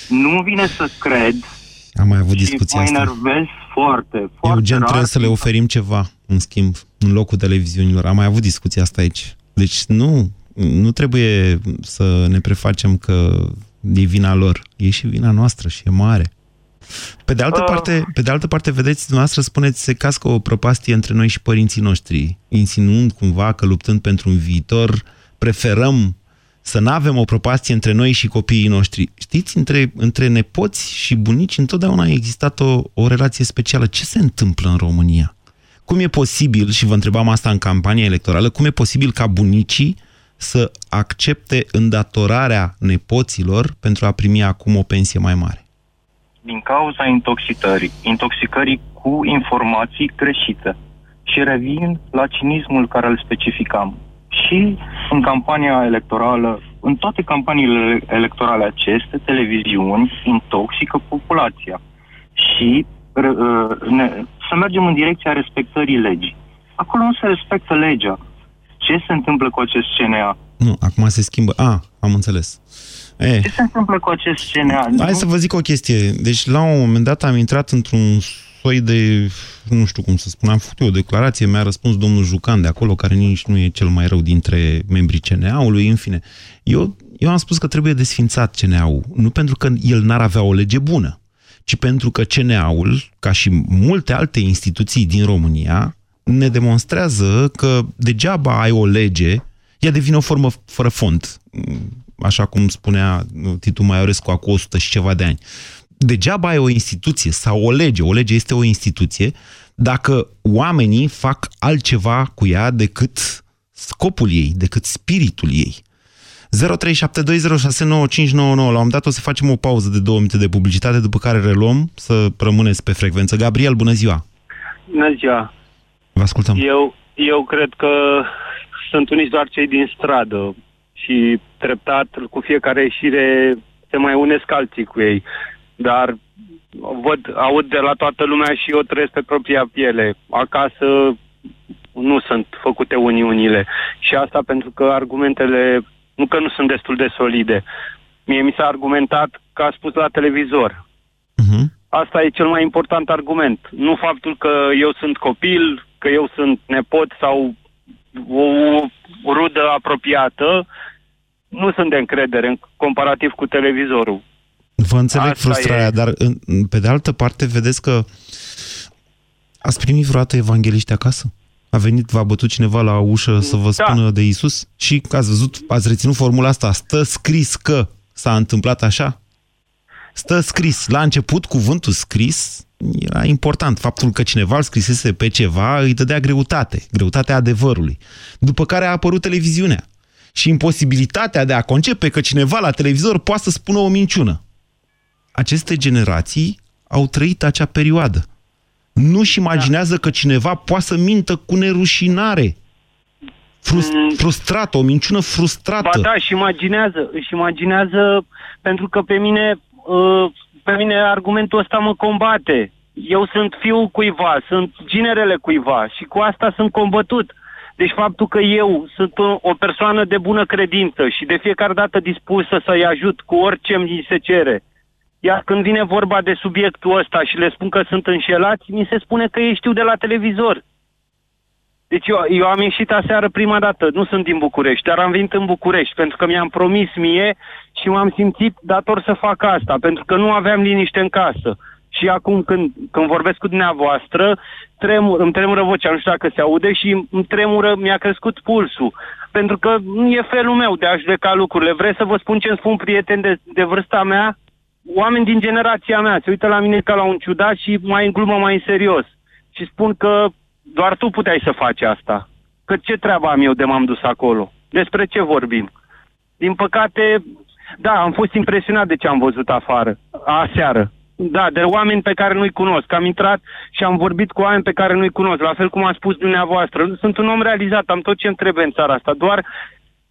Nu vine să cred am mai avut discuția asta. enervez foarte, foarte Eugen, rar. trebuie să le oferim ceva, în schimb, în locul televiziunilor. Am mai avut discuția asta aici. Deci nu, nu trebuie să ne prefacem că e vina lor. E și vina noastră și e mare. Pe de altă, uh. parte, pe de altă parte, vedeți, dumneavoastră spuneți, se cască o propastie între noi și părinții noștri, insinuând cumva că luptând pentru un viitor, preferăm să nu avem o propastie între noi și copiii noștri. Știți, între, între nepoți și bunici întotdeauna a existat o, o relație specială. Ce se întâmplă în România? Cum e posibil, și vă întrebam asta în campania electorală, cum e posibil ca bunicii să accepte îndatorarea nepoților pentru a primi acum o pensie mai mare? din cauza intoxicării, intoxicării cu informații greșite. Și revin la cinismul care îl specificam. Și în campania electorală, în toate campaniile electorale aceste, televiziuni intoxică populația. Și uh, ne, să mergem în direcția respectării legii. Acolo nu se respectă legea. Ce se întâmplă cu acest CNA? Nu, acum se schimbă. A, am înțeles. E. Ce se întâmplă cu acest CNA? Hai să vă zic o chestie. Deci, la un moment dat am intrat într-un soi de, nu știu cum să spun, am făcut o declarație, mi-a răspuns domnul Jucan de acolo, care nici nu e cel mai rău dintre membrii CNA-ului, în fine. Eu, eu am spus că trebuie desfințat CNA-ul, nu pentru că el n-ar avea o lege bună, ci pentru că CNA-ul, ca și multe alte instituții din România, ne demonstrează că degeaba ai o lege, ea devine o formă fără fond așa cum spunea Titu Maiorescu acum 100 și ceva de ani. Degeaba ai o instituție sau o lege, o lege este o instituție, dacă oamenii fac altceva cu ea decât scopul ei, decât spiritul ei. 0372069599. La un dat o să facem o pauză de două minute de publicitate, după care reluăm să rămâneți pe frecvență. Gabriel, bună ziua! Bună ziua! Vă ascultăm. Eu, eu cred că sunt uniți doar cei din stradă și treptat, cu fiecare ieșire, se mai unesc alții cu ei. Dar văd, aud de la toată lumea și eu trăiesc pe propria piele. Acasă nu sunt făcute uniunile. Și asta pentru că argumentele, nu că nu sunt destul de solide. Mie mi s-a argumentat că a spus la televizor. Uh-huh. Asta e cel mai important argument. Nu faptul că eu sunt copil, că eu sunt nepot sau o rudă apropiată, nu sunt de încredere în comparativ cu televizorul. Vă înțeleg Asta frustrarea, e. dar în- pe de altă parte vedeți că ați primit vreodată evangeliști acasă? A venit, v-a bătut cineva la ușă să vă Da. spună de Isus? Și ați văzut, ați reținut formula asta, stă scris că s-a întâmplat așa? Stă scris. La început, cuvântul scris era important. Faptul că cineva îl scrisese pe ceva îi dădea greutate, greutatea adevărului. După care a apărut televiziunea. Și imposibilitatea de a concepe că cineva la televizor poate să spună o minciună. Aceste generații au trăit acea perioadă. Nu-și imaginează că cineva poate să mintă cu nerușinare. Frust, frustrată, o minciună frustrată. Ba da, își imaginează, își imaginează, pentru că pe mine, uh, pe mine argumentul ăsta mă combate. Eu sunt fiul cuiva, sunt ginerele cuiva și cu asta sunt combătut. Deci faptul că eu sunt o, o persoană de bună credință și de fiecare dată dispusă să-i ajut cu orice mi se cere. Iar când vine vorba de subiectul ăsta și le spun că sunt înșelați, mi se spune că ei știu de la televizor. Deci eu, eu am ieșit aseară prima dată, nu sunt din București, dar am venit în București pentru că mi-am promis mie și m-am simțit dator să fac asta, pentru că nu aveam liniște în casă. Și acum când, când vorbesc cu dumneavoastră, tremur, îmi tremură vocea, nu știu dacă se aude, și îmi tremură, mi-a crescut pulsul. Pentru că e felul meu de a judeca lucrurile. Vreți să vă spun ce îmi spun prieteni de, de vârsta mea? Oameni din generația mea se uită la mine ca la un ciudat și mai în glumă, mai în serios. Și spun că doar tu puteai să faci asta. Că ce treabă am eu de m-am dus acolo? Despre ce vorbim? Din păcate, da, am fost impresionat de ce am văzut afară, aseară. Da, de oameni pe care nu-i cunosc. Am intrat și am vorbit cu oameni pe care nu-i cunosc, la fel cum a spus dumneavoastră. Sunt un om realizat, am tot ce îmi trebuie în țara asta, doar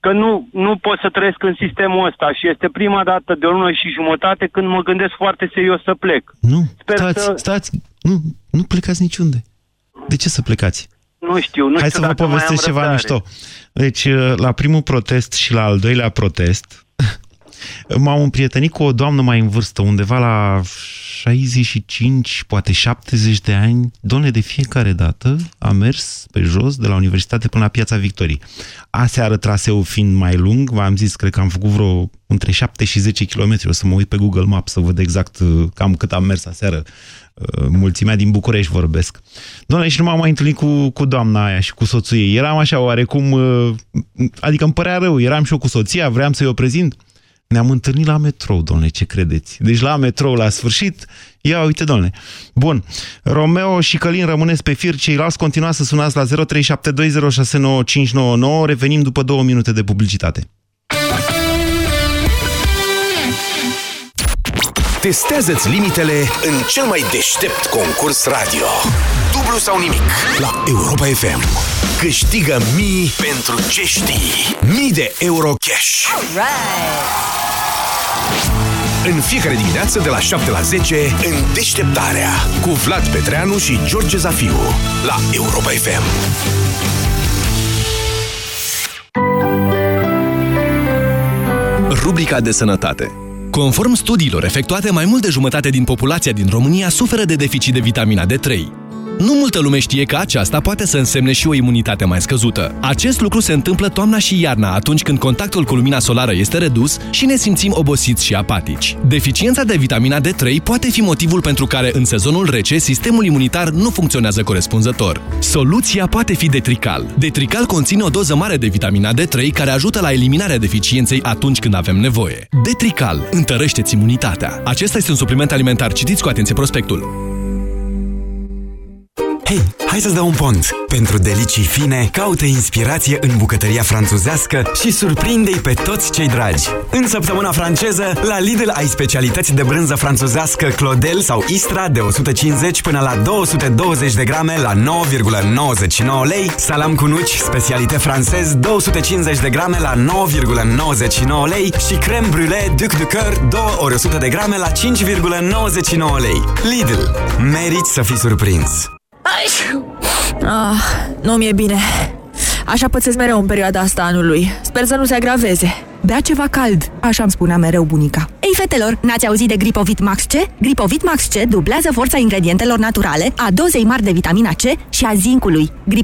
că nu, nu pot să trăiesc în sistemul ăsta și este prima dată de o lună și jumătate când mă gândesc foarte serios să plec. Nu, Sper stați, să- stați, nu, nu plecați niciunde. De ce să plecați? Nu știu, nu Hai știu să vă dacă mai am povestesc ceva răbdare. mișto. Deci, la primul protest și la al doilea protest, m-am împrietenit cu o doamnă mai în vârstă, undeva la 65, poate 70 de ani. Doamne, de fiecare dată a mers pe jos de la Universitate până la Piața Victoriei. Aseară, traseul fiind mai lung, v-am zis, cred că am făcut vreo între 7 și 10 km. O să mă uit pe Google Maps să văd exact uh, cam cât am mers aseară. Uh, Mulțimea din București vorbesc. Doamne, și nu m-am mai întâlnit cu, cu doamna aia și cu soțul ei. Eram așa oarecum, uh, adică îmi părea rău. Eram și eu cu soția, vreau să-i o prezint. Ne-am întâlnit la metrou, domnule, ce credeți? Deci la metrou, la sfârșit, ia uite, domnule. Bun, Romeo și Călin rămâneți pe fir, ceilalți continuați să sunați la 0372069599, revenim după două minute de publicitate. Testează-ți limitele în cel mai deștept concurs radio. Dublu sau nimic la Europa FM. Câștigă mii pentru ce știi. Mii de euro cash. În fiecare dimineață de la 7 la 10 în deșteptarea cu Vlad Petreanu și George Zafiu la Europa FM. Rubrica de sănătate. Conform studiilor efectuate, mai mult de jumătate din populația din România suferă de deficit de vitamina D3. Nu multă lume știe că aceasta poate să însemne și o imunitate mai scăzută. Acest lucru se întâmplă toamna și iarna, atunci când contactul cu lumina solară este redus și ne simțim obosiți și apatici. Deficiența de vitamina D3 poate fi motivul pentru care în sezonul rece sistemul imunitar nu funcționează corespunzător. Soluția poate fi Detrical. Detrical conține o doză mare de vitamina D3 care ajută la eliminarea deficienței atunci când avem nevoie. Detrical întărește-ți imunitatea. Acesta este un supliment alimentar. Citiți cu atenție prospectul. Hei, hai să-ți dau un pont! Pentru delicii fine, caută inspirație în bucătăria franțuzească și surprinde-i pe toți cei dragi. În săptămâna franceză, la Lidl ai specialități de brânză franțuzească Clodel sau Istra de 150 până la 220 de grame la 9,99 lei, salam cu nuci, specialitate francez 250 de grame la 9,99 lei și creme brûlée Duc de Coeur 2 ori 100 de grame la 5,99 lei. Lidl. Meriți să fii surprins! Ah, nu mi-e bine. Așa pățesc mereu în perioada asta anului. Sper să nu se agraveze. Bea ceva cald, așa îmi spunea mereu bunica. Ei, fetelor, n-ați auzit de Gripovit Max C? Gripovit Max C dublează forța ingredientelor naturale, a dozei mari de vitamina C și a zincului. Grip